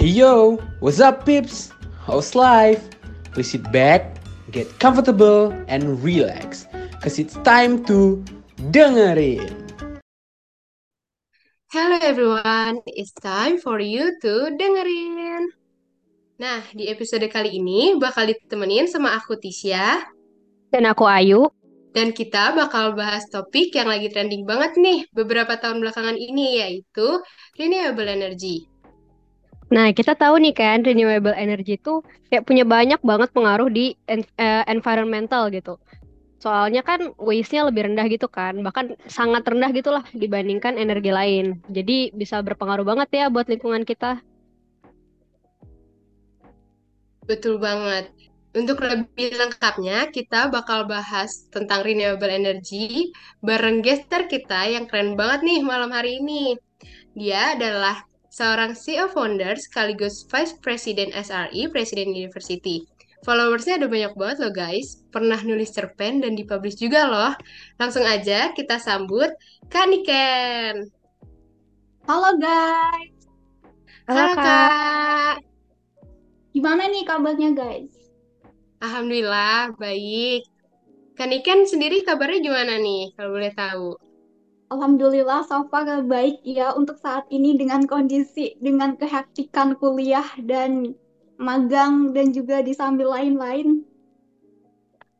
Hey yo, what's up peeps? How's life? Please sit back, get comfortable, and relax. Cause it's time to dengerin. Hello everyone, it's time for you to dengerin. Nah, di episode kali ini bakal ditemenin sama aku Tisha Dan aku Ayu. dan kita bakal bahas topik yang lagi trending banget nih beberapa tahun belakangan ini yaitu renewable energy. Nah, kita tahu nih kan, renewable energy itu kayak punya banyak banget pengaruh di eh, environmental gitu. Soalnya kan waste-nya lebih rendah gitu kan, bahkan sangat rendah gitulah dibandingkan energi lain. Jadi bisa berpengaruh banget ya buat lingkungan kita. Betul banget. Untuk lebih lengkapnya, kita bakal bahas tentang renewable energy bareng gester kita yang keren banget nih malam hari ini. Dia adalah seorang CEO founder sekaligus Vice President SRI, Presiden University. Followersnya ada banyak banget loh guys, pernah nulis cerpen dan dipublish juga loh. Langsung aja kita sambut Kak Niken. Halo guys, Halo, Halo Kak. Kak. gimana nih kabarnya guys? Alhamdulillah, baik. Kak Niken sendiri kabarnya gimana nih, kalau boleh tahu? Alhamdulillah so far baik ya untuk saat ini dengan kondisi, dengan kehektikan kuliah dan magang dan juga di sambil lain-lain.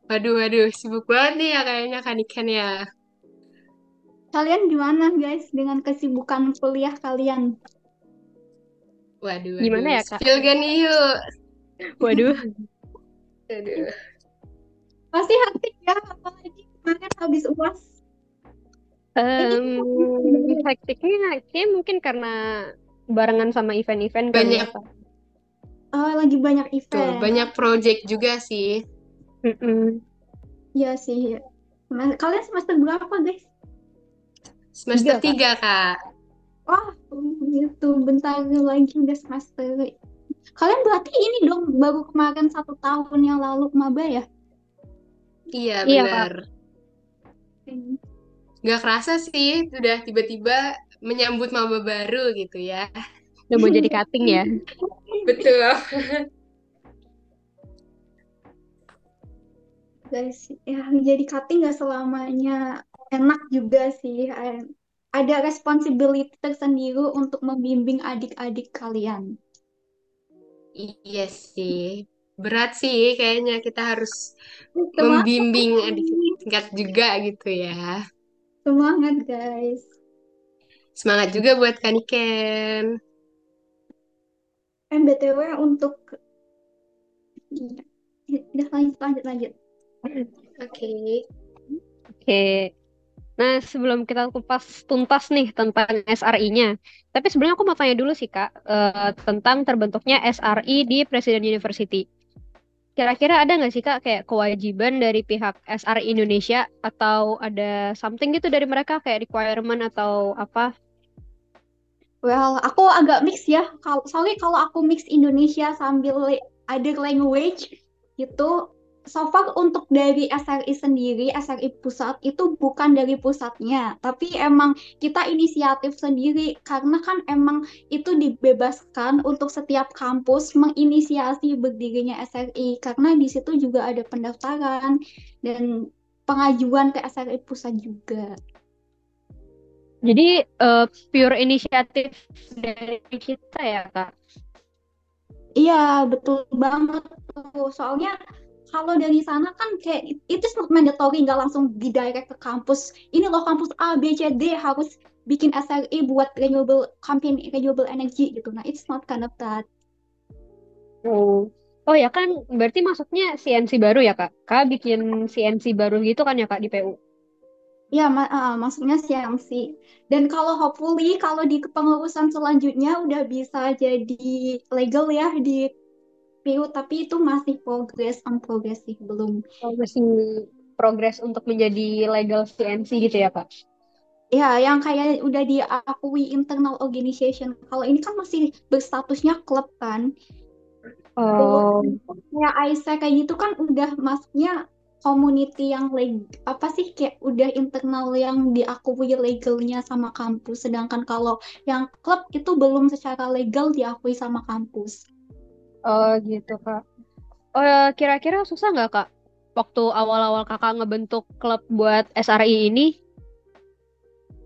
Waduh, waduh, sibuk banget nih ya kayaknya Kak Niken ya. Kalian gimana guys dengan kesibukan kuliah kalian? Waduh, Gimana waduh. ya, Kak? Spill gak nih yuk? Waduh. Aduh. Pasti hektik ya, apalagi kemarin habis UAS. Em, hektiknya kayak mungkin karena barengan sama event-event ya, Banyak. Kak. Eh, lagi banyak Tuh, event. banyak project juga sih. Mm-mm. Iya sih. Sem- Kalian semester berapa guys? Semester Tiga, Kak. 3, Kak. Wah, gitu. Bentar lagi udah semester. Kalian berarti ini dong baru kemarin satu tahun yang lalu maba ya? Iya, Iya, Kak. benar. Gak kerasa sih, udah tiba-tiba menyambut maba baru gitu ya. Udah mau jadi cutting ya. Betul. guys ya jadi cutting nggak selamanya enak juga sih ada responsibility tersendiri untuk membimbing adik-adik kalian Iya sih. Berat sih kayaknya kita harus semangat membimbing adik tingkat juga gitu ya. Semangat guys Semangat juga buat Kaniken. eh btw untuk Iya. udah lanjut lanjut lanjut Oke. Oke. Nah, sebelum kita kupas tuntas nih tentang SRI-nya, tapi sebenarnya aku mau tanya dulu sih, Kak, eh, tentang terbentuknya SRI di Presiden University. Kira-kira ada nggak sih, Kak, kayak kewajiban dari pihak SRI Indonesia atau ada something gitu dari mereka, kayak requirement atau apa? well aku agak mix ya kalau sorry kalau aku mix Indonesia sambil other language itu so far untuk dari SRI sendiri, SRI pusat itu bukan dari pusatnya, tapi emang kita inisiatif sendiri karena kan emang itu dibebaskan untuk setiap kampus menginisiasi berdirinya SRI karena di situ juga ada pendaftaran dan pengajuan ke SRI pusat juga. Jadi eh, pure inisiatif dari kita ya, Kak? Iya, betul banget tuh. Soalnya kalau dari sana kan kayak itu not mandatory, nggak langsung didirect ke kampus. Ini loh kampus A, B, C, D harus bikin SRI buat renewable campaign renewable energy gitu. Nah, it's not kind of that. Oh. Oh ya kan, berarti maksudnya CNC baru ya, Kak? Kak bikin CNC baru gitu kan ya, Kak, di PU? Ya, ma ah, maksudnya CMC. Dan kalau hopefully kalau di kepengurusan selanjutnya udah bisa jadi legal ya di PU, tapi itu masih progress on progress sih, belum. Oh, masih progres untuk menjadi legal CNC gitu ya, Kak? Ya, yang kayak udah diakui internal organization. Kalau ini kan masih berstatusnya klub kan. Oh, Kayak ISEC kayak gitu kan udah masuknya community yang leg apa sih kayak udah internal yang diakui legalnya sama kampus sedangkan kalau yang klub itu belum secara legal diakui sama kampus Oh gitu kak. Oh ya, kira-kira susah nggak kak? Waktu awal-awal kakak ngebentuk klub buat SRI ini?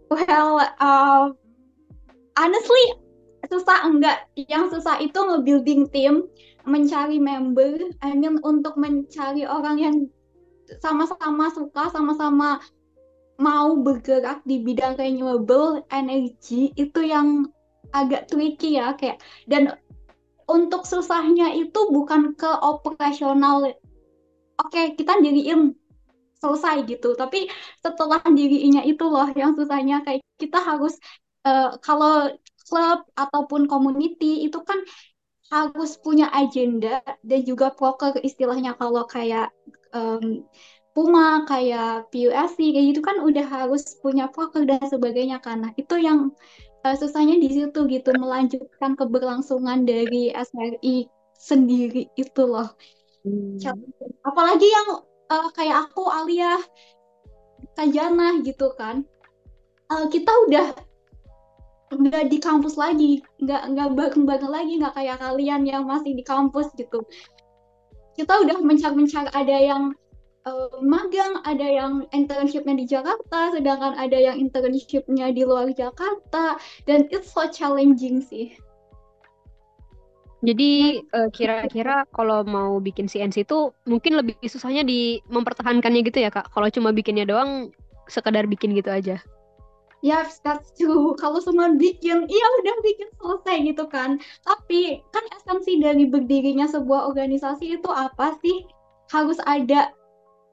well uh, honestly susah enggak yang susah itu nge-building tim mencari member I mean untuk mencari orang yang sama-sama suka sama-sama mau bergerak di bidang renewable energy itu yang agak tricky ya kayak dan untuk susahnya itu bukan ke operasional. Oke kita diriin selesai gitu. Tapi setelah dirinya itu loh yang susahnya kayak kita harus uh, kalau klub ataupun community itu kan harus punya agenda dan juga proker istilahnya. Kalau kayak um, Puma kayak PUSC kayak gitu kan udah harus punya proker dan sebagainya karena itu yang uh, susahnya di situ gitu melanjutkan keberlangsungan dari SRI sendiri itu loh. Hmm. apalagi yang uh, kayak aku Alia Kajana gitu kan. Uh, kita udah nggak di kampus lagi nggak nggak bareng-bareng lagi nggak kayak kalian yang masih di kampus gitu. Kita udah mencar-mencar ada yang uh, magang ada yang internshipnya di Jakarta sedangkan ada yang internshipnya di luar Jakarta dan it's so challenging sih Jadi eh, kira-kira kalau mau bikin CNC itu mungkin lebih susahnya di mempertahankannya gitu ya kak. Kalau cuma bikinnya doang, sekedar bikin gitu aja. Yes, that's true. Kalau semua bikin, iya udah bikin selesai gitu kan. Tapi kan esensi dari berdirinya sebuah organisasi itu apa sih? Harus ada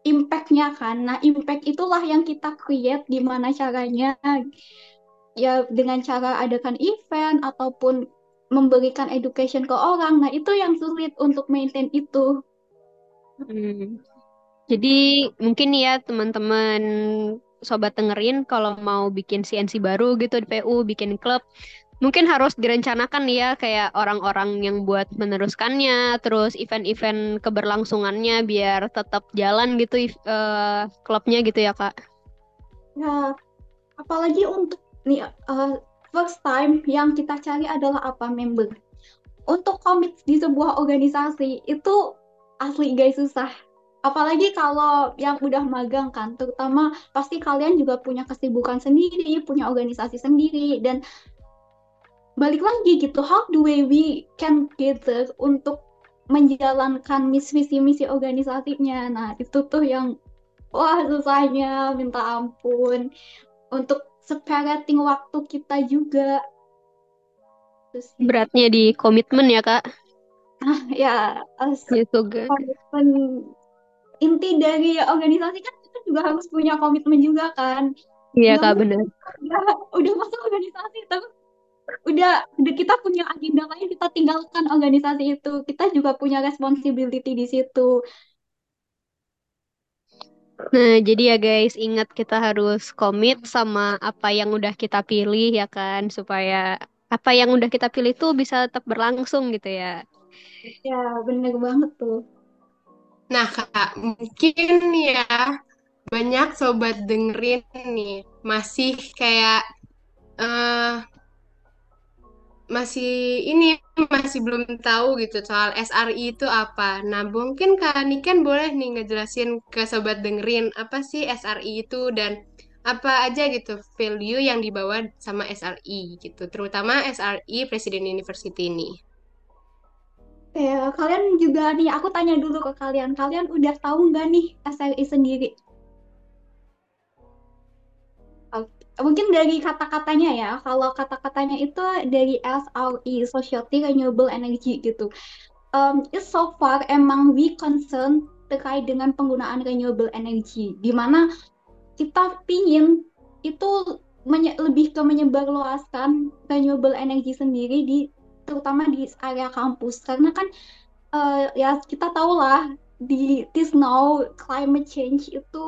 impact-nya kan. Nah, impact itulah yang kita create gimana caranya. Ya dengan cara adakan event ataupun memberikan education ke orang. Nah, itu yang sulit untuk maintain itu. Hmm. Jadi mungkin ya teman-teman sobat dengerin kalau mau bikin CNC baru gitu di PU, bikin klub, mungkin harus direncanakan ya kayak orang-orang yang buat meneruskannya, terus event-event keberlangsungannya biar tetap jalan gitu uh, klubnya gitu ya kak. Ya, apalagi untuk nih uh, first time yang kita cari adalah apa member. Untuk komit di sebuah organisasi itu asli guys susah. Apalagi kalau yang udah magang kan, terutama pasti kalian juga punya kesibukan sendiri, punya organisasi sendiri dan balik lagi gitu, how do we can gather untuk menjalankan misi-misi organisasinya. Nah, itu tuh yang wah susahnya minta ampun. Untuk separating waktu kita juga. Terus, Beratnya di komitmen ya kak? Ah ya, gitu komitmen inti dari organisasi kan kita juga harus punya komitmen juga kan. Iya kak benar. Udah, udah masuk organisasi terus udah udah kita punya agenda lain kita tinggalkan organisasi itu kita juga punya responsibility di situ Nah, jadi ya guys, ingat kita harus komit sama apa yang udah kita pilih ya kan, supaya apa yang udah kita pilih tuh bisa tetap berlangsung gitu ya. Ya, bener banget tuh. Nah, Kak, mungkin ya banyak sobat dengerin nih masih kayak uh, masih ini masih belum tahu gitu soal SRI itu apa. Nah, mungkin Kak Niken boleh nih ngejelasin ke sobat dengerin apa sih SRI itu dan apa aja gitu value yang dibawa sama SRI gitu, terutama SRI Presiden University ini. Ya, kalian juga nih, aku tanya dulu ke kalian, kalian udah tahu nggak nih SRI sendiri? Mungkin dari kata-katanya ya. Kalau kata-katanya itu dari SRE, Society Renewable Energy gitu. Um, so far emang we concern terkait dengan penggunaan renewable energy, di mana kita pingin itu lebih ke menyebarluaskan renewable energy sendiri di terutama di area kampus karena kan uh, ya kita tahu lah di this now climate change itu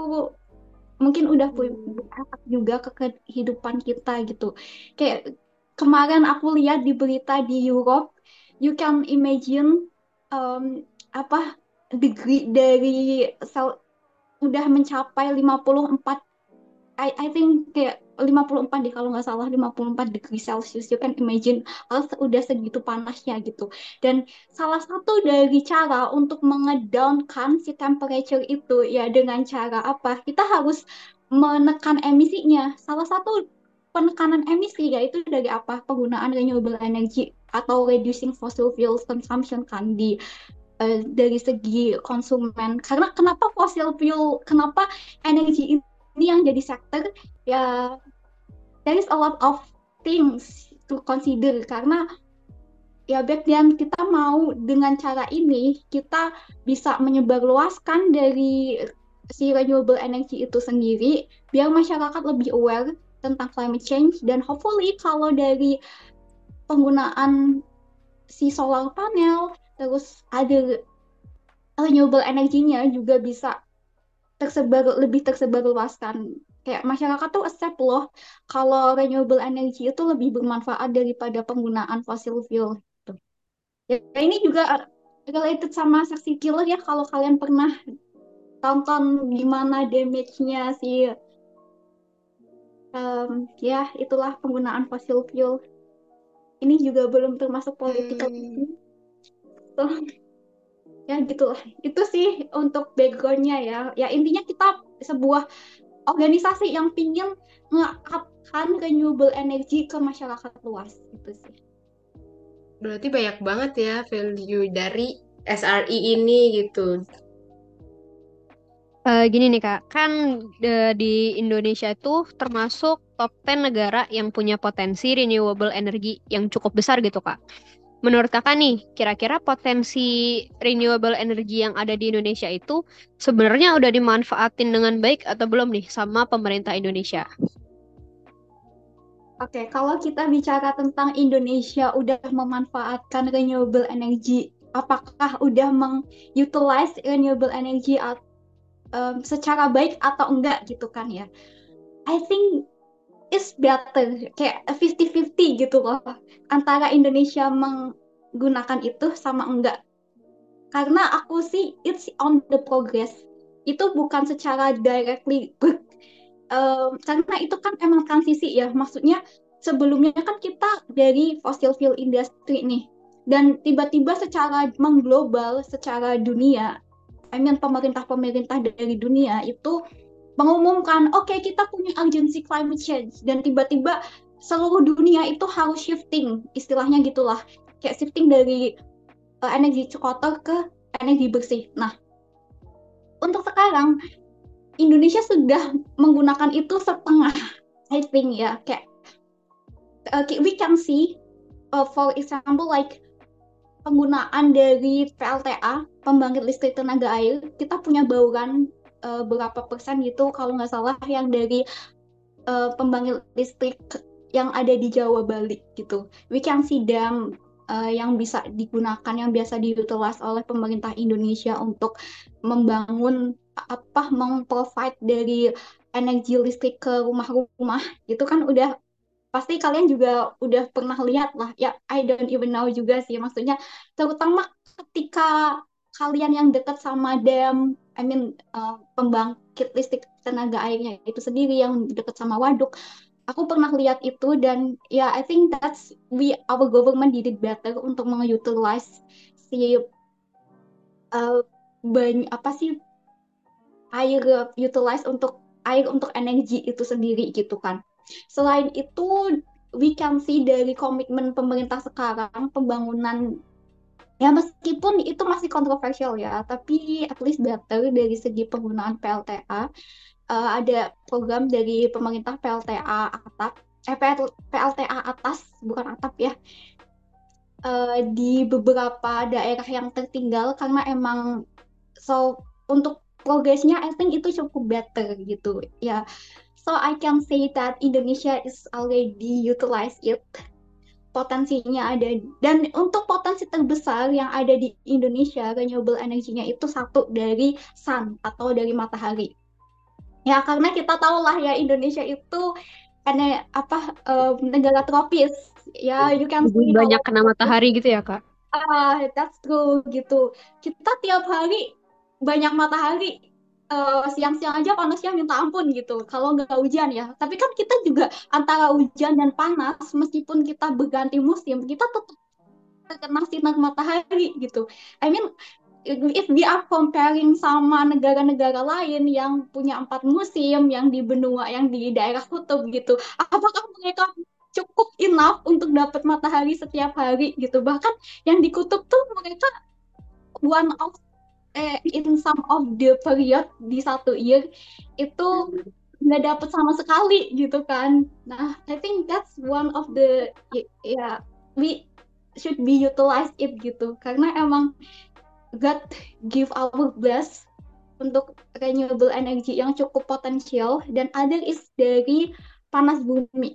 mungkin udah efek juga ke kehidupan kita gitu. Kayak kemarin aku lihat di berita di Europe, you can imagine um, apa degree dari sel udah mencapai 54 I, I think kayak 54 deh kalau nggak salah 54 degree Celsius. You can imagine Earth udah segitu panasnya gitu. Dan salah satu dari cara untuk mengedownkan si temperature itu ya dengan cara apa? Kita harus menekan emisinya. Salah satu penekanan emisi yaitu dari apa? Penggunaan renewable energy atau reducing fossil fuels consumption kan di uh, dari segi konsumen. Karena kenapa fossil fuel kenapa energi ini yang jadi sektor ya there is a lot of things to consider. Karena ya back then kita mau dengan cara ini kita bisa menyebarluaskan dari si renewable energy itu sendiri biar masyarakat lebih aware tentang climate change dan hopefully kalau dari penggunaan si solar panel terus ada renewable energinya juga bisa tersebar lebih tersebar luaskan kayak masyarakat tuh accept loh kalau renewable energy itu lebih bermanfaat daripada penggunaan fossil fuel gitu. ya ini juga related sama saksi killer ya kalau kalian pernah tonton gimana damage-nya si um, ya itulah penggunaan fossil fuel ini juga belum termasuk political hmm. so, ya gitulah. Itu sih untuk backgroundnya ya. Ya intinya kita sebuah organisasi yang pingin mengapkan renewable energy ke masyarakat luas. Gitu sih. Berarti banyak banget ya value dari SRI ini gitu. Uh, gini nih kak, kan de, di Indonesia itu termasuk top 10 negara yang punya potensi renewable energy yang cukup besar gitu kak. Menurut kakak nih, kira-kira potensi renewable energy yang ada di Indonesia itu sebenarnya udah dimanfaatin dengan baik atau belum nih sama pemerintah Indonesia? Oke, kalau kita bicara tentang Indonesia udah memanfaatkan renewable energy, apakah udah mengutilize renewable energy um, secara baik atau enggak gitu kan ya? I think is better. Kayak 50-50 gitu loh. Antara Indonesia menggunakan itu sama enggak. Karena aku sih it's on the progress. Itu bukan secara directly um, karena itu kan emang transisi ya. Maksudnya sebelumnya kan kita dari fossil fuel industry nih. Dan tiba-tiba secara mengglobal secara dunia I mean pemerintah-pemerintah dari dunia itu mengumumkan oke okay, kita punya urgency climate change. Dan tiba-tiba seluruh dunia itu harus shifting istilahnya gitulah. Kayak shifting dari uh, energi kotor ke energi bersih. Nah untuk sekarang Indonesia sudah menggunakan itu setengah I think ya. Kayak uh, we can see uh, for example like penggunaan dari PLTA pembangkit listrik tenaga air kita punya bauran uh, berapa persen gitu kalau nggak salah yang dari uh, pembangkit listrik yang ada di Jawa Bali gitu. Can see them uh, yang bisa digunakan yang biasa diutilize oleh pemerintah Indonesia untuk membangun apa memprovide dari energi listrik ke rumah-rumah gitu kan udah pasti kalian juga udah pernah lihat lah ya I don't even know juga sih maksudnya terutama ketika kalian yang dekat sama dam I mean uh, pembangkit listrik tenaga airnya itu sendiri yang dekat sama waduk. Aku pernah lihat itu dan ya yeah, I think that's we our government did it better untuk mengutilize si uh, banyak apa sih air utilize untuk air untuk energi itu sendiri gitu kan. Selain itu we can see dari komitmen pemerintah sekarang pembangunan Ya meskipun itu masih kontroversial ya, tapi at least better dari segi penggunaan PLTA. Uh, eh, ada program dari pemerintah PLTA atap, eh PLTA atas bukan atap ya, uh, di beberapa daerah yang tertinggal karena emang so untuk progresnya I think itu cukup better gitu ya. So I can say that Indonesia is already utilize it potensinya ada. Dan untuk potensi terbesar yang ada di Indonesia renewable energinya itu satu dari sun atau dari matahari. Ya karena kita tahu lah ya Indonesia itu ene apa um, negara tropis. Ya you can see banyak kena matahari gitu ya kak? Ah that's true gitu. Kita tiap hari banyak matahari eh, siang-siang aja panasnya minta ampun gitu kalau nggak hujan ya. Tapi kan kita juga antara hujan dan panas meskipun kita berganti musim kita tetap terkena sinar matahari gitu. I mean if we are comparing sama negara-negara lain yang punya empat musim yang di benua yang di daerah kutub gitu apakah mereka cukup enough untuk dapat matahari setiap hari gitu? Bahkan yang di kutub tuh mereka one of eh, in some of the period di satu year itu nggak dapet sama sekali gitu kan. Nah, I think that's one of the ya yeah, we should be utilize it gitu karena emang God give our bless untuk renewable energy yang cukup potensial dan other is dari panas bumi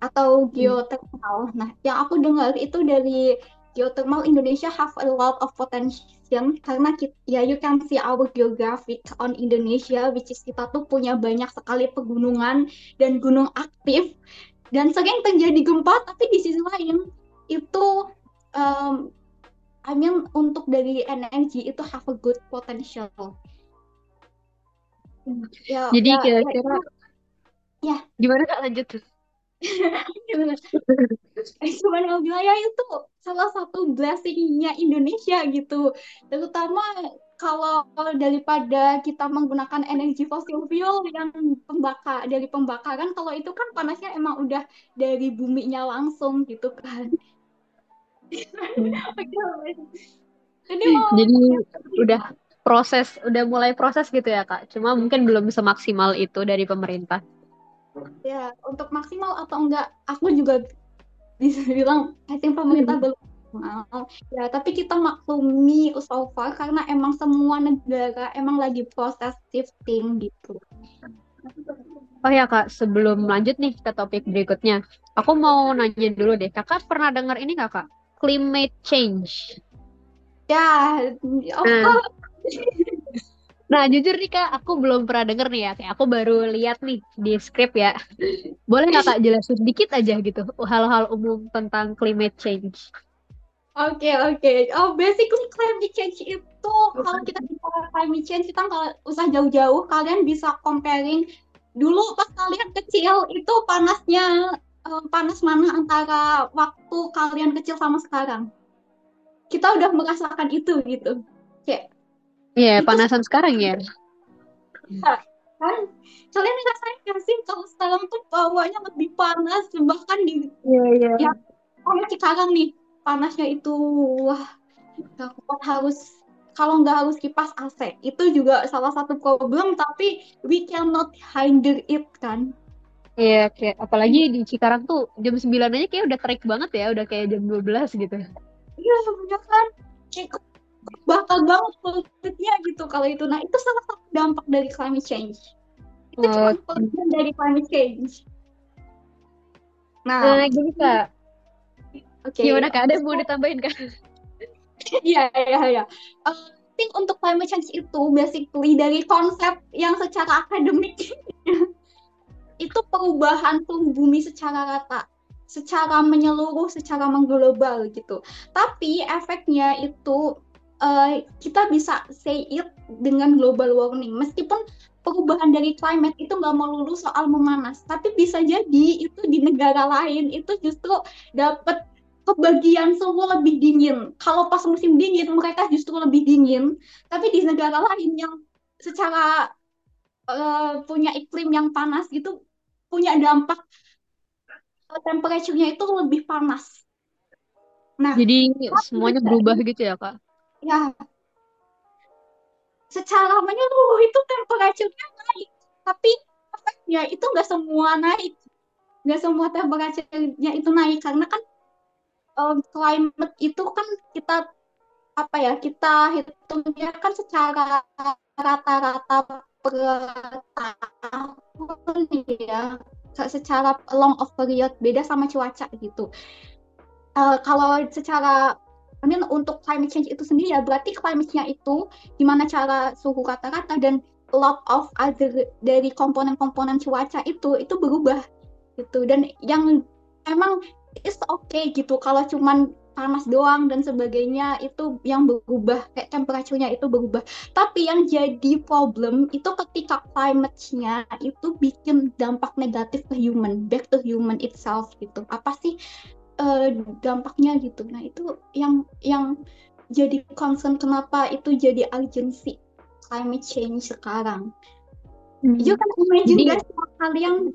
atau geothermal. Nah, yang aku dengar itu dari geothermal Indonesia have a lot of potential karena kita, ya you can see our geographic on Indonesia which is kita tuh punya banyak sekali pegunungan dan gunung aktif dan sering terjadi gempa tapi di sisi lain itu um, I mean untuk dari energi itu have a good potential. Ya, Jadi ya, kira-kira ya, ya. gimana kak lanjut tuh? Cuman mau bilang ya itu salah satu blessingnya Indonesia gitu. Terutama kalau daripada kita menggunakan energi fosil fuel yang pembakar dari pembakaran, kalau itu kan panasnya emang udah dari buminya langsung gitu kan. Jadi, mau Jadi udah proses, udah mulai proses gitu ya kak. Cuma mungkin belum semaksimal itu dari pemerintah. Ya, untuk maksimal atau enggak, aku juga bisa bilang, think pemerintah belum maksimal. Ya, tapi kita maklumi so far karena emang semua negara emang lagi proses shifting gitu. Oh ya kak, sebelum lanjut nih ke topik berikutnya, aku mau nanya dulu deh, kakak pernah dengar ini nggak kak? Climate change. Ya, of nah. Nah, jujur nih Kak, aku belum pernah denger nih ya. Kayak aku baru lihat nih di skrip ya. Boleh nggak Kak jelasin sedikit aja gitu hal-hal umum tentang climate change? Oke, okay, oke. Okay. Oh, basically climate change itu kalau kita bicara climate change kita nggak usah jauh-jauh. Kalian bisa comparing dulu pas kalian kecil itu panasnya uh, panas mana antara waktu kalian kecil sama sekarang. Kita udah merasakan itu gitu. Kayak Iya, yeah, panasan sekarang ya. Nah, kan kalian ngerasain gak sih kalau sekarang tuh bawahnya lebih panas bahkan di yeah, yeah. ya kalau sekarang nih panasnya itu wah gak kuat harus kalau nggak harus kipas AC itu juga salah satu problem tapi we cannot handle it kan Iya, kayak apalagi di Cikarang tuh jam 9 aja kayak udah terik banget ya, udah kayak jam 12 gitu. Iya, sebenarnya kan bakal banget kulitnya gitu kalau itu. Nah, itu salah satu dampak dari climate change. Itu oh. cuma dari climate change. Nah, nah gini Kak. Okay. Gimana Kak? Ada yang mau ditambahin Kak? Iya, iya, iya. Uh, think untuk climate change itu basically dari konsep yang secara akademik itu perubahan tuh bumi secara rata secara menyeluruh, secara mengglobal gitu. Tapi efeknya itu uh, kita bisa say it dengan global warming. Meskipun perubahan dari climate itu nggak melulu soal memanas, tapi bisa jadi itu di negara lain itu justru dapat kebagian suhu lebih dingin. Kalau pas musim dingin mereka justru lebih dingin, tapi di negara lain yang secara uh, punya iklim yang panas gitu punya dampak uh, temperature-nya itu lebih panas. Nah, jadi semuanya berubah gitu ya, Kak? Ya. Secara menyeluruh itu temperaturenya naik. Tapi efeknya itu nggak semua naik. Nggak semua temperaturenya itu naik. Karena kan um, climate itu kan kita apa ya kita hitungnya kan secara rata-rata per tahun ya. Secara long of period. Beda sama cuaca gitu. Uh, kalau secara Mean, untuk climate change itu sendiri ya berarti climate-nya itu gimana cara suhu rata-rata dan lot of other dari komponen-komponen cuaca itu itu berubah gitu. Dan yang emang is okay gitu kalau cuman panas doang dan sebagainya itu yang berubah kayak temperaturenya itu berubah. Tapi yang jadi problem itu ketika climate-nya itu bikin dampak negatif ke human back to human itself gitu. Apa sih uh, dampaknya gitu nah itu yang yang jadi concern kenapa itu jadi urgency climate change sekarang hmm. you kan imagine guys kalian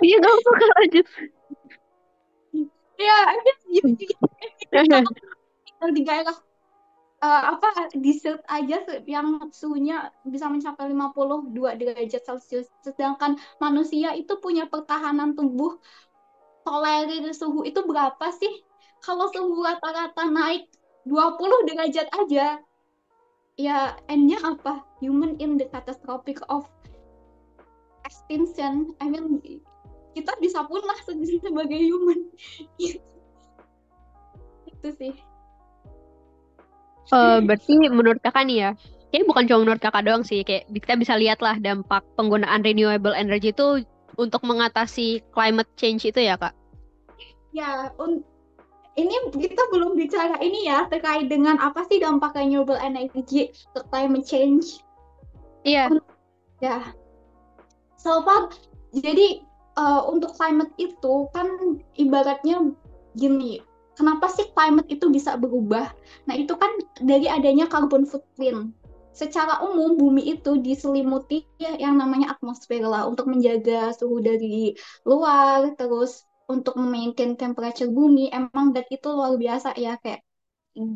Iya gak suka lanjut. Ya, di daerah uh, apa desert aja yang suhunya bisa mencapai 52 derajat Celcius. Sedangkan manusia itu punya pertahanan tubuh tolerir suhu itu berapa sih? Kalau suhu rata-rata naik 20 derajat aja, ya endnya apa? Human in the catastrophic of extinction I mean kita bisa punah sebagai human itu sih uh, berarti menurut kakak nih ya kayak bukan cuma menurut kakak doang sih kayak kita bisa lihat lah dampak penggunaan renewable energy itu untuk mengatasi climate change itu ya kak ya un ini kita belum bicara ini ya terkait dengan apa sih dampak renewable energy ke climate change. Iya. Ya. So far jadi uh, untuk climate itu kan ibaratnya gini kenapa sih climate itu bisa berubah? Nah itu kan dari adanya carbon footprint. Secara umum bumi itu diselimuti ya, yang namanya atmosfer lah untuk menjaga suhu dari luar terus untuk memaintain temperature bumi emang dat itu luar biasa ya kayak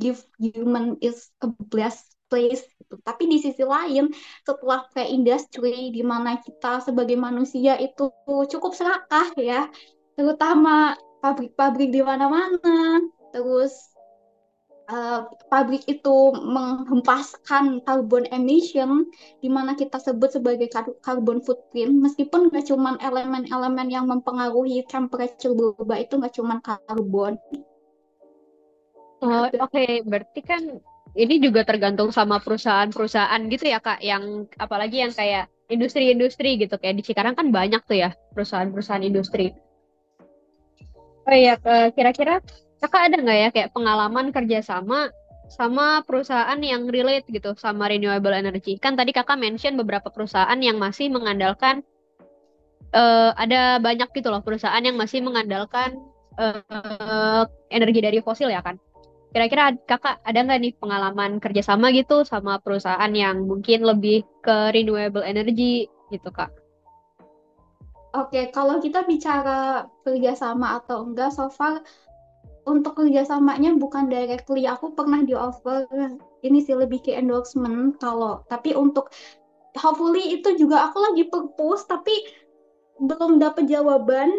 give human is a blessed place gitu. Tapi di sisi lain setelah kayak industri di mana kita sebagai manusia itu cukup serakah ya, terutama pabrik-pabrik di mana-mana, terus uh, pabrik itu menghempaskan carbon emission di mana kita sebut sebagai carbon footprint meskipun nggak cuma elemen-elemen yang mempengaruhi temperature berubah itu nggak cuma karbon. Oh, Oke, okay. berarti kan ini juga tergantung sama perusahaan-perusahaan gitu ya Kak, yang apalagi yang kayak industri-industri gitu kayak di Cikarang kan banyak tuh ya perusahaan-perusahaan industri. Oh iya, kira-kira Kakak ada nggak ya kayak pengalaman kerjasama sama perusahaan yang relate gitu sama renewable energy? Kan tadi Kakak mention beberapa perusahaan yang masih mengandalkan uh, ada banyak gitu loh perusahaan yang masih mengandalkan uh, energi dari fosil ya kan? Kira-kira kakak ada nggak nih pengalaman kerjasama gitu sama perusahaan yang mungkin lebih ke renewable energy gitu kak? Oke, kalau kita bicara kerjasama atau enggak, so far untuk kerjasamanya bukan directly. Aku pernah di offer ini sih lebih ke endorsement kalau tapi untuk hopefully itu juga aku lagi purpose tapi belum dapat jawaban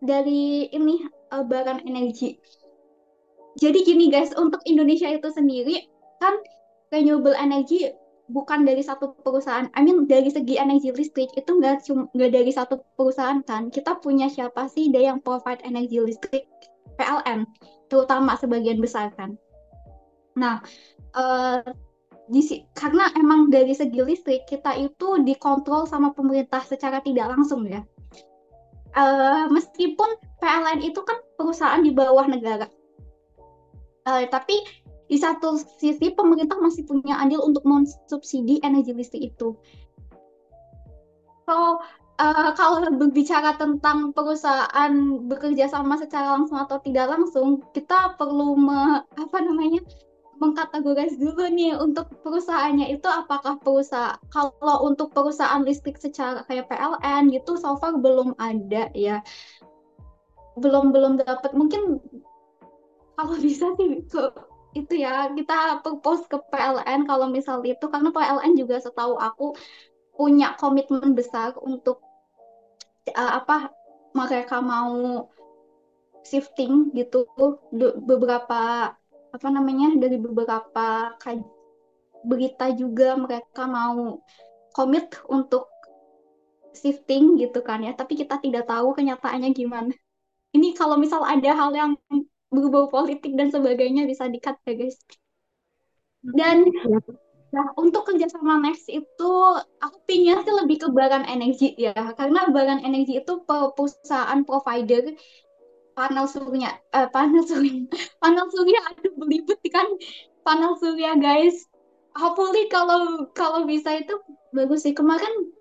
dari ini uh, Baran Energi jadi gini guys, untuk Indonesia itu sendiri kan renewable energy bukan dari satu perusahaan. I mean dari segi energi listrik itu nggak nggak dari satu perusahaan kan. Kita punya siapa sih dia yang provide energi listrik PLN, terutama sebagian besar kan. Nah, di, karena emang dari segi listrik kita itu dikontrol sama pemerintah secara tidak langsung ya. Uh, meskipun PLN itu kan perusahaan di bawah negara, Uh, tapi di satu sisi pemerintah masih punya andil untuk mensubsidi energi listrik itu. So uh, kalau berbicara tentang perusahaan bekerja sama secara langsung atau tidak langsung, kita perlu me, apa namanya mengkategoris dulu nih untuk perusahaannya itu apakah perusahaan kalau untuk perusahaan listrik secara kayak PLN gitu so far belum ada ya. Belum belum dapat mungkin kalau bisa sih ke itu ya kita propose ke PLN kalau misal itu karena PLN juga setahu aku punya komitmen besar untuk uh, apa mereka mau shifting gitu beberapa apa namanya dari beberapa berita juga mereka mau komit untuk shifting gitu kan ya. Tapi kita tidak tahu kenyataannya gimana. Ini kalau misal ada hal yang berbau politik dan sebagainya bisa dikat ya guys. Dan nah untuk kerjasama next itu aku pinginnya sih lebih ke Baran Energi ya. Karena Baran Energi itu perusahaan provider panel surya eh, panel surya panel surya aduh belibet kan. Panel surya guys. Hopefully kalau kalau bisa itu bagus sih. Kemarin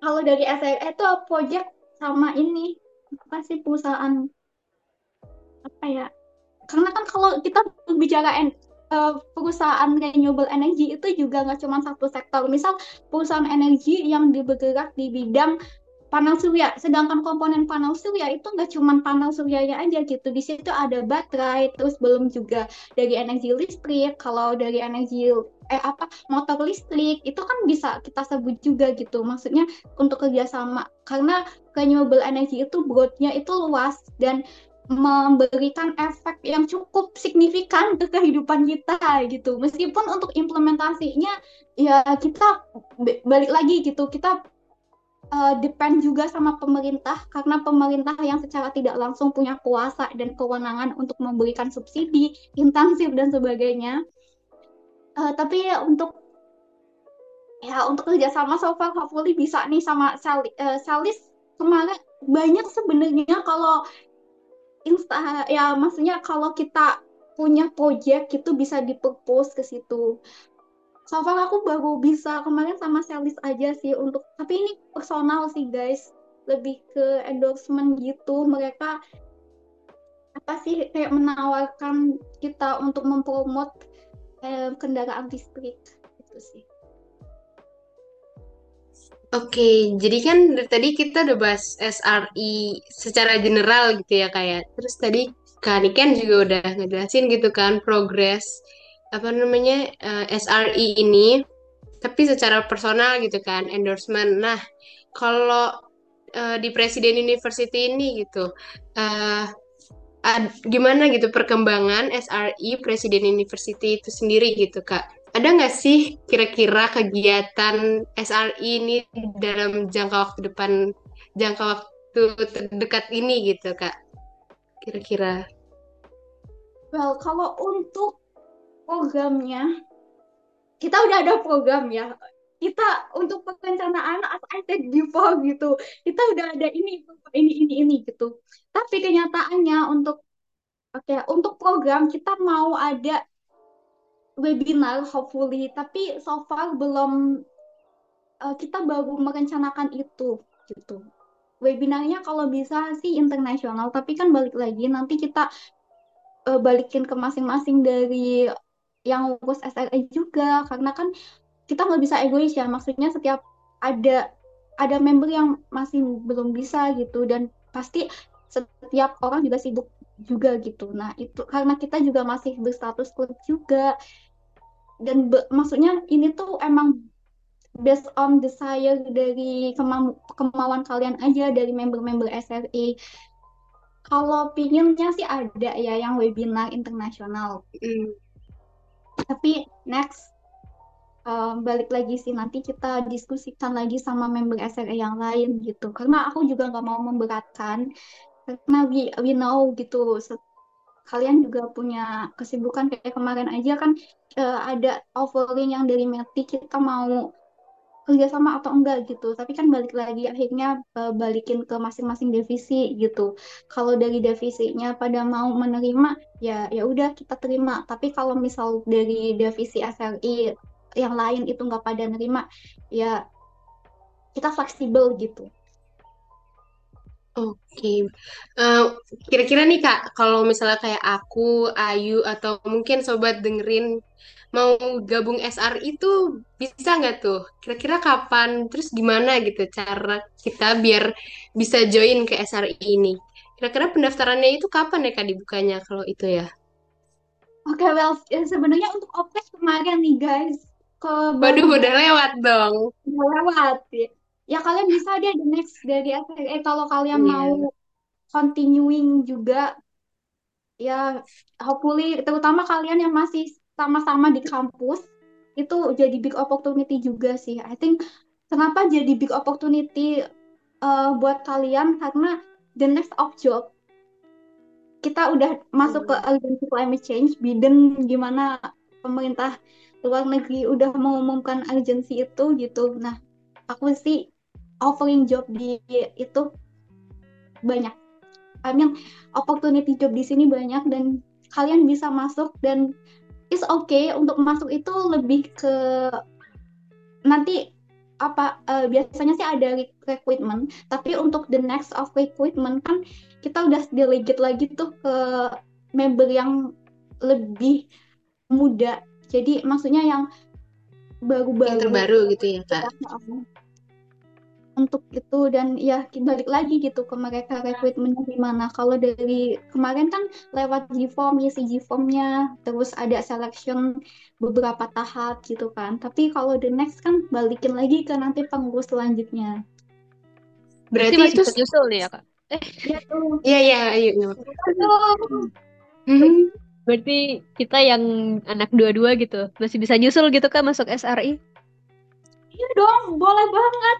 kalau dari SRE itu project sama ini apa sih perusahaan apa ya? Karena kan kalau kita bicara uh, perusahaan renewable energy itu juga nggak cuma satu sektor misal perusahaan energi yang bergerak di bidang panel surya. Sedangkan komponen panel surya itu nggak cuma panel suryanya aja gitu. Di situ ada baterai, terus belum juga dari energi listrik. Kalau dari energi eh apa motor listrik itu kan bisa kita sebut juga gitu. Maksudnya untuk kerjasama karena renewable energy itu broadnya itu luas dan memberikan efek yang cukup signifikan ke kehidupan kita gitu. Meskipun untuk implementasinya ya kita balik lagi gitu. Kita uh, depend juga sama pemerintah karena pemerintah yang secara tidak langsung punya kuasa dan kewenangan untuk memberikan subsidi intensif dan sebagainya. Uh, tapi ya untuk ya untuk kerjasama so far hopefully bisa nih sama Sali, uh, Salis kemarin banyak sebenarnya kalau insta ya maksudnya kalau kita punya project itu bisa dipropose ke situ. So far aku baru bisa kemarin sama sales aja sih untuk tapi ini personal sih guys. Lebih ke endorsement gitu. Mereka apa sih kayak menawarkan kita untuk mempromot eh, kendaraan listrik. Itu sih Oke, jadi kan dari tadi kita udah bahas SRI secara general gitu ya kayak. Terus tadi Kak Niken juga udah ngejelasin gitu kan progres apa namanya uh, eh, SRE ini tapi secara personal gitu kan endorsement nah kalau uh, di Presiden University ini gitu uh, ad, gimana gitu perkembangan SRE Presiden University itu sendiri gitu kak ada nggak sih kira-kira kegiatan SRE ini dalam jangka waktu depan jangka waktu terdekat ini gitu kak? Kira-kira. Well kalau untuk programnya kita udah ada program ya. Kita untuk perencanaan as I before gitu kita udah ada ini ini ini ini gitu. Tapi kenyataannya untuk oke okay, untuk program kita mau ada webinar hopefully. Tapi so far belum uh, kita baru merencanakan itu gitu. Webinarnya kalau bisa sih internasional tapi kan balik lagi nanti kita uh, balikin ke masing-masing dari yang ngurus SRE juga. Karena kan kita nggak bisa egois ya maksudnya setiap ada ada member yang masih belum bisa gitu. Dan pasti setiap orang juga sibuk juga gitu. Nah itu karena kita juga masih berstatus klub juga dan be, maksudnya ini tuh emang based on desire dari kema kemauan kalian aja dari member-member SRI kalau pinginnya sih ada ya yang webinar internasional. Mm tapi next uh, balik lagi sih nanti kita diskusikan lagi sama member SRE yang lain gitu. Karena aku juga nggak mau memberatkan. Karena we, we know gitu kalian juga punya kesibukan kayak kemarin aja kan uh, ada offering yang dari Meti kita mau kerjasama atau enggak gitu. Tapi kan balik lagi akhirnya uh, balikin ke masing-masing divisi gitu. Kalau dari divisinya pada mau menerima ya ya udah kita terima. Tapi kalau misal dari divisi SRI yang lain itu nggak pada nerima ya kita fleksibel gitu Oke, okay. uh, eh, kira-kira nih Kak, kalau misalnya kayak aku, Ayu, atau mungkin sobat dengerin mau gabung SR itu bisa nggak tuh? Kira-kira kapan? Terus gimana gitu cara kita biar bisa join ke SRI ini? Kira-kira pendaftarannya itu kapan ya Kak dibukanya kalau itu ya? Oke, okay, well, ya sebenarnya untuk OPES kemarin nih guys. Ke Waduh, udah lewat dong. Udah lewat ya. Ya kalian bisa deh the next dari SRE kalau kalian yeah. mau continuing juga ya hopefully terutama kalian yang masih sama-sama di kampus itu jadi big opportunity juga sih. I think kenapa jadi big opportunity uh, buat kalian karena the next of job kita udah masuk ke urgency climate change, Biden gimana pemerintah luar negeri udah mengumumkan urgency itu gitu. Nah, aku sih offering job di itu banyak. I mean opportunity job di sini banyak dan kalian bisa masuk dan it's okay untuk masuk itu lebih ke nanti apa uh, biasanya sih ada recruitment tapi untuk the next of recruitment kan kita udah delegate lagi tuh ke member yang lebih muda. Jadi maksudnya yang baru-baru yang terbaru gitu ya kak untuk itu dan ya balik lagi gitu ke mereka rekrutmennya gimana. Kalau dari kemarin kan lewat G-form isi G-formnya terus ada selection beberapa tahap gitu kan. Tapi kalau the next kan balikin lagi ke nanti pengurus selanjutnya. Berarti, berarti masih itu nyusul nih ya kak? Eh ya tuh. Iya iya ayo hmm. berarti kita yang anak dua-dua gitu masih bisa nyusul gitu kan masuk SRI Iya dong, boleh banget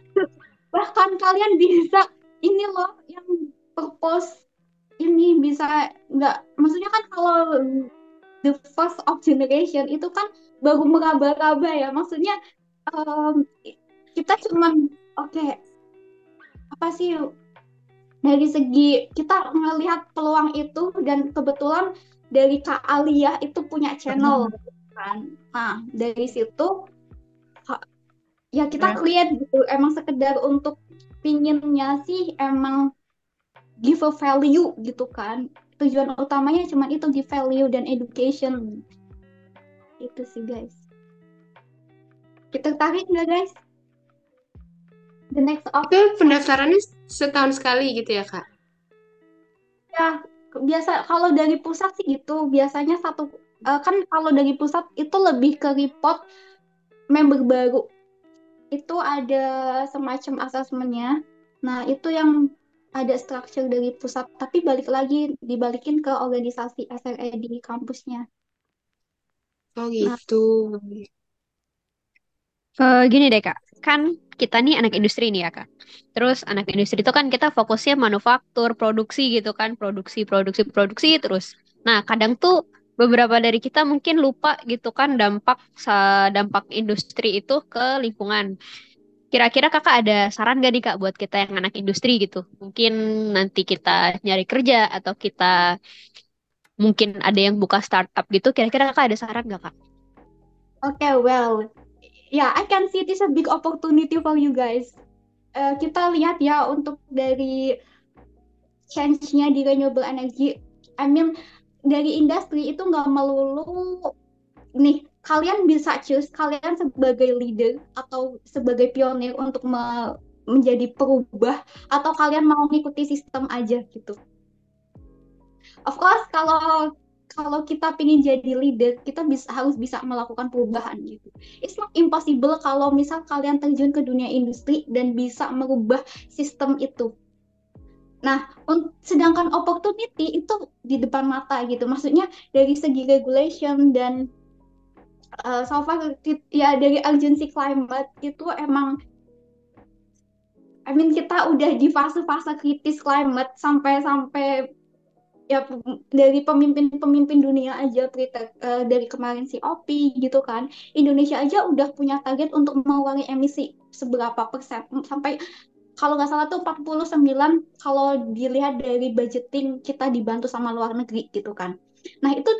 bahkan kalian bisa ini loh yang purpose ini bisa nggak maksudnya kan kalau the first of generation itu kan baru meraba-raba ya. Maksudnya um, kita cuman oke okay, apa sih dari segi kita melihat peluang itu dan kebetulan dari Kak Alia itu punya channel kan. Nah dari situ ya kita create gitu. Emang sekedar untuk pinginnya sih emang give a value gitu kan. Tujuan utamanya cuma itu give value dan education. Itu sih guys. Kita tarik nggak guys? The next op itu pendaftarannya setahun sekali gitu ya kak? Ya biasa kalau dari pusat sih gitu. Biasanya satu uh, kan kalau dari pusat itu lebih ke report member baru itu ada semacam asesmennya. Nah, itu yang ada structure dari pusat, tapi balik lagi dibalikin ke organisasi SRE di kampusnya. Oh gitu. Nah, uh, gini deh kak, kan kita nih anak industri nih ya kak. Terus anak industri itu kan kita fokusnya manufaktur, produksi gitu kan, produksi, produksi, produksi terus. Nah kadang tuh beberapa dari kita mungkin lupa gitu kan dampak dampak industri itu ke lingkungan. Kira-kira kakak ada saran gak nih kak buat kita yang anak industri gitu? Mungkin nanti kita nyari kerja atau kita mungkin ada yang buka startup gitu. Kira-kira kakak ada saran gak kak? Oke, okay, well, yeah, I can see this a big opportunity for you guys. Uh, kita lihat ya untuk dari change-nya di renewable energy. I mean, dari industri itu nggak melulu nih kalian bisa choose kalian sebagai leader atau sebagai pionir untuk me menjadi perubah atau kalian mau mengikuti sistem aja gitu. Of course kalau kalau kita ingin jadi leader, kita bisa harus bisa melakukan perubahan gitu. It's not impossible kalau misal kalian terjun ke dunia industri dan bisa merubah sistem itu. Nah, sedangkan opportunity itu di depan mata gitu. Maksudnya dari segi regulation dan uh, so far ya dari urgency climate itu emang I mean kita udah di fase-fase kritis climate sampai-sampai ya dari pemimpin-pemimpin dunia aja kita uh, dari kemarin si Opi gitu kan Indonesia aja udah punya target untuk mengurangi emisi seberapa persen sampai kalau nggak salah tuh 49 kalau dilihat dari budgeting kita dibantu sama luar negeri gitu kan. Nah itu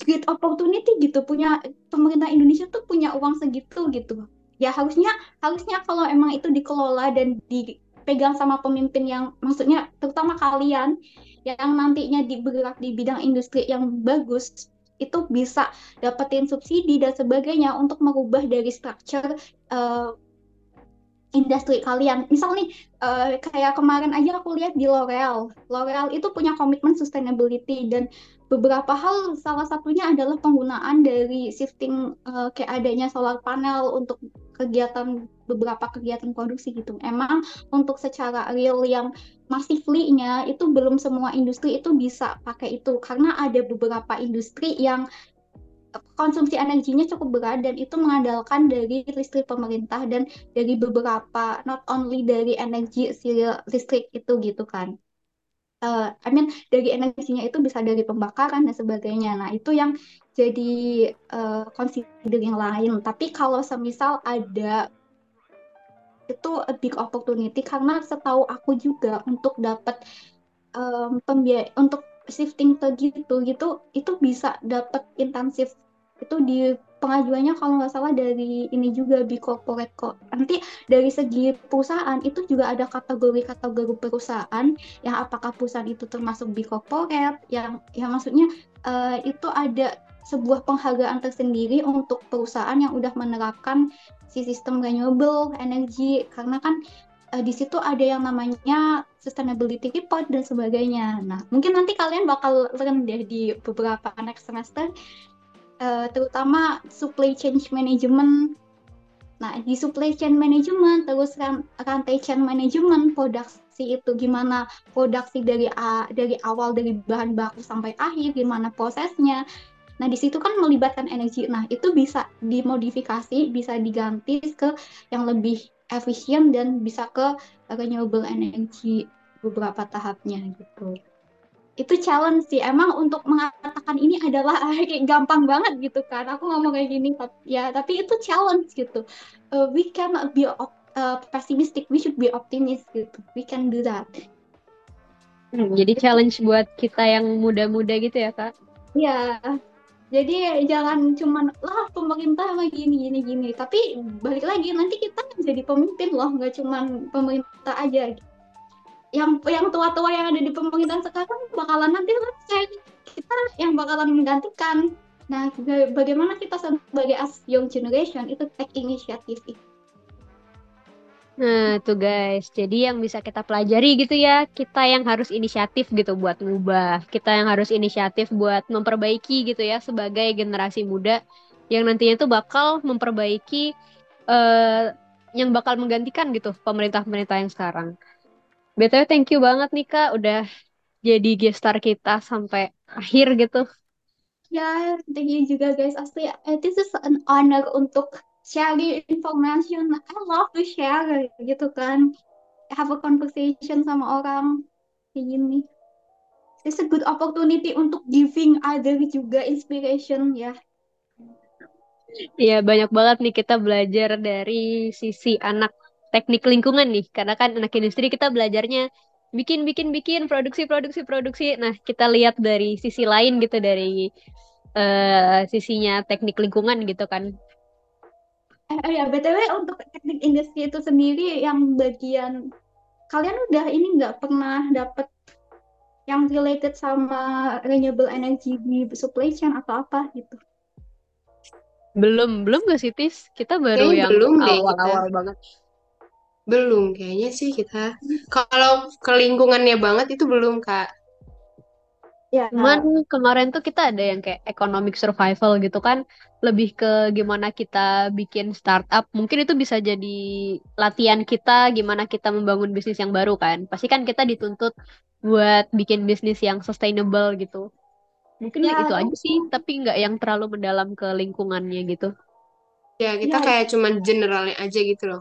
great opportunity gitu punya pemerintah Indonesia tuh punya uang segitu gitu. Ya harusnya harusnya kalau emang itu dikelola dan dipegang sama pemimpin yang maksudnya terutama kalian yang nantinya bergerak di bidang industri yang bagus itu bisa dapetin subsidi dan sebagainya untuk merubah dari structure uh, industri kalian. Misal nih, uh, kayak kemarin aja aku lihat di L'Oreal. L'Oreal itu punya komitmen sustainability dan beberapa hal salah satunya adalah penggunaan dari shifting uh, kayak adanya solar panel untuk kegiatan beberapa kegiatan produksi gitu. Emang untuk secara real yang massively-nya itu belum semua industri itu bisa pakai itu karena ada beberapa industri yang konsumsi energinya cukup berat dan itu mengandalkan dari listrik pemerintah dan dari beberapa not only dari energi listrik itu gitu kan. Uh, I mean dari energinya itu bisa dari pembakaran dan sebagainya. Nah itu yang jadi uh, consider yang lain. Tapi kalau semisal ada itu a big opportunity karena setahu aku juga untuk dapat em, pembiay untuk shifting ke gitu gitu itu bisa dapat intensif itu di pengajuannya kalau nggak salah dari ini juga B corporate kok. Nanti dari segi perusahaan itu juga ada kategori-kategori perusahaan yang apakah perusahaan itu termasuk B corporate yang yang maksudnya eh, itu ada sebuah penghargaan tersendiri untuk perusahaan yang udah menerapkan si sistem renewable energy. Karena kan eh, di situ ada yang namanya sustainability report dan sebagainya. Nah, mungkin nanti kalian bakal learn deh di beberapa next semester, eh, terutama supply chain management. Nah, di supply chain management, terus ran- rantai chain management, produksi itu gimana produksi dari dari awal dari bahan baku sampai akhir, gimana prosesnya. Nah, di situ kan melibatkan energi. Nah, itu bisa dimodifikasi, bisa diganti ke yang lebih efisien dan bisa ke renewable energy beberapa tahapnya gitu. Itu challenge sih. Emang untuk mengatakan ini adalah kayak gampang banget gitu kan. Aku ngomong kayak gini, tap- ya tapi itu challenge gitu. Uh, we cannot be op- uh, pessimistic, we should be optimistic gitu. We can do that. Hmm, jadi challenge buat kita yang muda-muda gitu ya, Kak. Ya, jadi jangan cuman lah pemerintah mah gini gini gini. Tapi balik lagi nanti kita jadi pemimpin loh, nggak cuman pemerintah aja. Yang yang tua-tua yang ada di pemerintahan sekarang bakalan nanti selesai. Kita yang bakalan menggantikan. Nah, baga- bagaimana kita sebagai as young generation itu take initiative itu. Nah, tuh guys. Jadi yang bisa kita pelajari gitu ya, kita yang harus inisiatif gitu buat ngubah. Kita yang harus inisiatif buat memperbaiki gitu ya sebagai generasi muda yang nantinya tuh bakal memperbaiki eh yang bakal menggantikan gitu pemerintah-pemerintah yang sekarang. BTW thank you banget nih Kak udah jadi guest star kita sampai akhir gitu. Ya, thank you juga guys. Asli, eh, this is an honor untuk sharing information. I love to share gitu kan. Have a conversation sama orang kayak gini. It's a good opportunity untuk giving other juga inspiration ya. Iya, banyak banget nih kita belajar dari sisi anak teknik lingkungan nih. Karena kan anak industri kita belajarnya bikin, bikin, bikin, produksi, produksi, produksi. Nah, kita lihat dari sisi lain gitu, dari eh, sisinya teknik lingkungan gitu kan. Eh, ya, BTW untuk teknik industri itu sendiri yang bagian kalian udah ini nggak pernah dapet yang related sama renewable energy di supply chain atau apa gitu? Belum, belum gak sih, Tis? Kita baru Kayaknya yang belum awal-awal banget. Belum kayaknya sih kita. Kalau ke lingkungannya banget itu belum, Kak. Ya, Cuman kemarin tuh kita ada yang kayak economic survival gitu kan, lebih ke gimana kita bikin startup. Mungkin itu bisa jadi latihan kita gimana kita membangun bisnis yang baru kan. Pasti kan kita dituntut buat bikin bisnis yang sustainable gitu. Mungkin Ya, itu aja sih, tapi nggak yang terlalu mendalam ke lingkungannya gitu. Ya, kita Ya. kayak cuman generalnya aja gitu loh.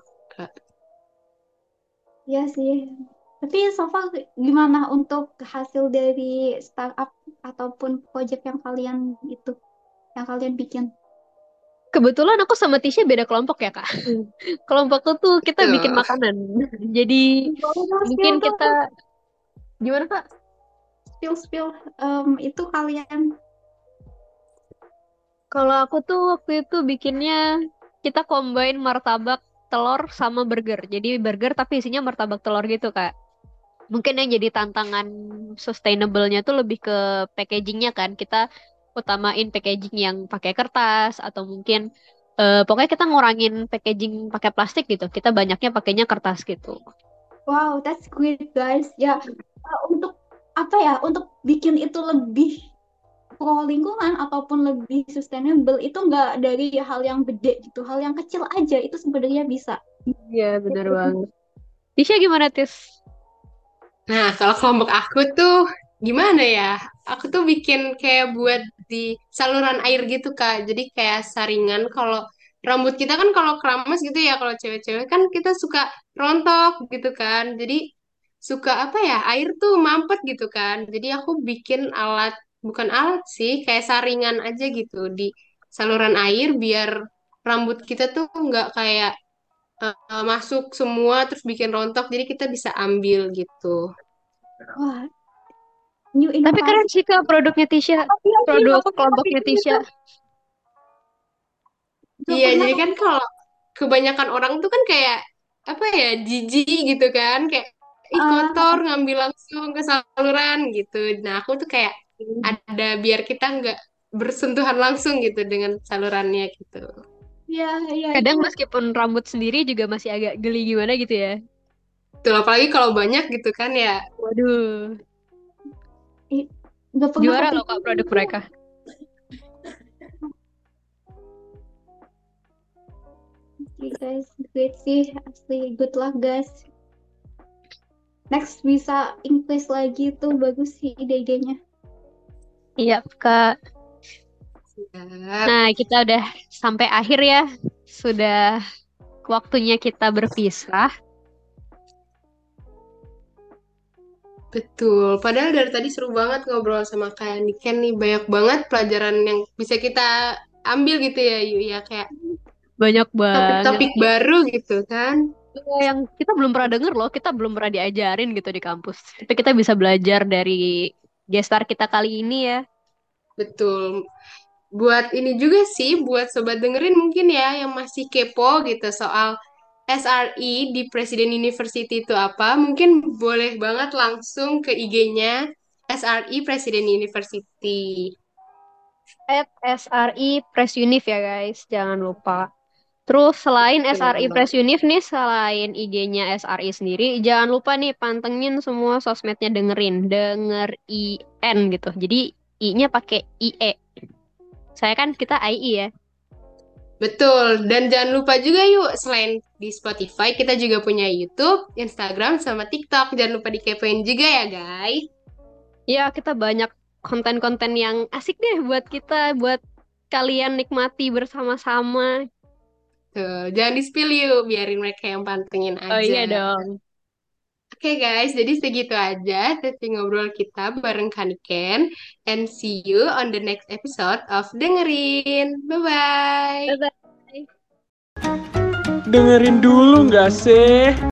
Iya sih. Tapi so far gimana untuk hasil dari startup ataupun project yang kalian itu, yang kalian bikin? Kebetulan aku sama Tisha beda kelompok ya, Kak. Kelompokku tuh kita bikin Tuh. makanan. Jadi mungkin kita gimana, Kak? spill spill em, itu kalian Kalau aku tuh waktu itu bikinnya kita combine martabak, telur sama burger. Jadi burger tapi isinya martabak telur gitu, Kak. Mungkin yang jadi tantangan sustainable-nya tuh lebih ke packagingnya kan. Kita utamain packaging yang pakai kertas atau mungkin eh, pokoknya kita ngurangin packaging pakai plastik gitu. Kita banyaknya pakainya kertas gitu. wow that's great guys ya eh, untuk apa ya untuk bikin itu lebih pro lingkungan ataupun lebih sustainable itu nggak dari hal yang gede gitu hal yang kecil aja itu sebenarnya bisa Iya, benar banget. Tisha gimana, Tis? Nah, kalau kelompok aku tuh gimana ya? Aku tuh bikin kayak buat di saluran air gitu, Kak. Jadi kayak saringan kalau rambut kita kan kalau keramas gitu ya, kalau cewek-cewek kan kita suka rontok gitu kan. Jadi suka apa ya? Air tuh mampet gitu kan. Jadi aku bikin alat, bukan alat sih, kayak saringan aja gitu di saluran air biar rambut kita tuh nggak kayak eh, masuk semua terus bikin rontok. Jadi kita bisa ambil gitu. wah new Tapi keren sih Kak produknya Tisha. Produk kelompoknya Tisha. Iya, jadi kan kalau kebanyakan orang tuh kan kayak apa ya, jijik gitu kan, kayak ih Ah, kotor ngambil langsung ke saluran gitu. Nah, aku tuh kayak ada biar kita nggak bersentuhan langsung gitu dengan salurannya gitu. iya iya Kadang itu meskipun rambut sendiri juga masih agak geli gimana gitu ya. Tuh, apalagi kalau banyak gitu kan ya. Waduh, gak pernah juara loh Kak produk mereka. Oke guys, great sih, asli good luck guys. Next bisa English lagi tuh bagus sih ide-idenya. Iya Kak. Siap. Nah kita udah sampai akhir ya. Sudah waktunya kita berpisah. Betul. Padahal dari tadi seru banget ngobrol sama Kak Niken nih. Banyak banget pelajaran yang bisa kita ambil gitu ya, Yu. Ya kayak Banyak banget. topik-topik baru gitu kan. Yang kita belum pernah denger loh. Kita belum pernah diajarin gitu di kampus. Tapi kita bisa belajar dari gestar kita kali ini ya. Betul. Buat ini juga sih, buat sobat dengerin mungkin ya yang masih kepo gitu soal SRI di Presiden University itu apa, mungkin boleh banget langsung ke IG-nya SRI Presiden University. At SRI Press Univ ya guys. Jangan lupa. Terus selain SRI. Press Univ nih, selain IG-nya SRI sendiri, jangan lupa nih pantengin semua sosmednya dengerin, denger IN gitu. Jadi I-nya pakai IE. Saya kan kita II ya. Betul, dan jangan lupa juga yuk, selain di Spotify, kita juga punya YouTube, Instagram, sama TikTok. Jangan lupa dikepoin juga ya, guys. Ya, kita banyak konten-konten yang asik deh buat kita, buat kalian nikmati bersama-sama. Tuh, jangan di-spill yuk, biarin mereka yang pantengin Oh iya aja. dong. Oke guys, jadi segitu aja sesi ngobrol kita bareng Kaniken. And see you on the next episode of Dengerin. Bye-bye. Bye-bye. Dengerin dulu nggak sih?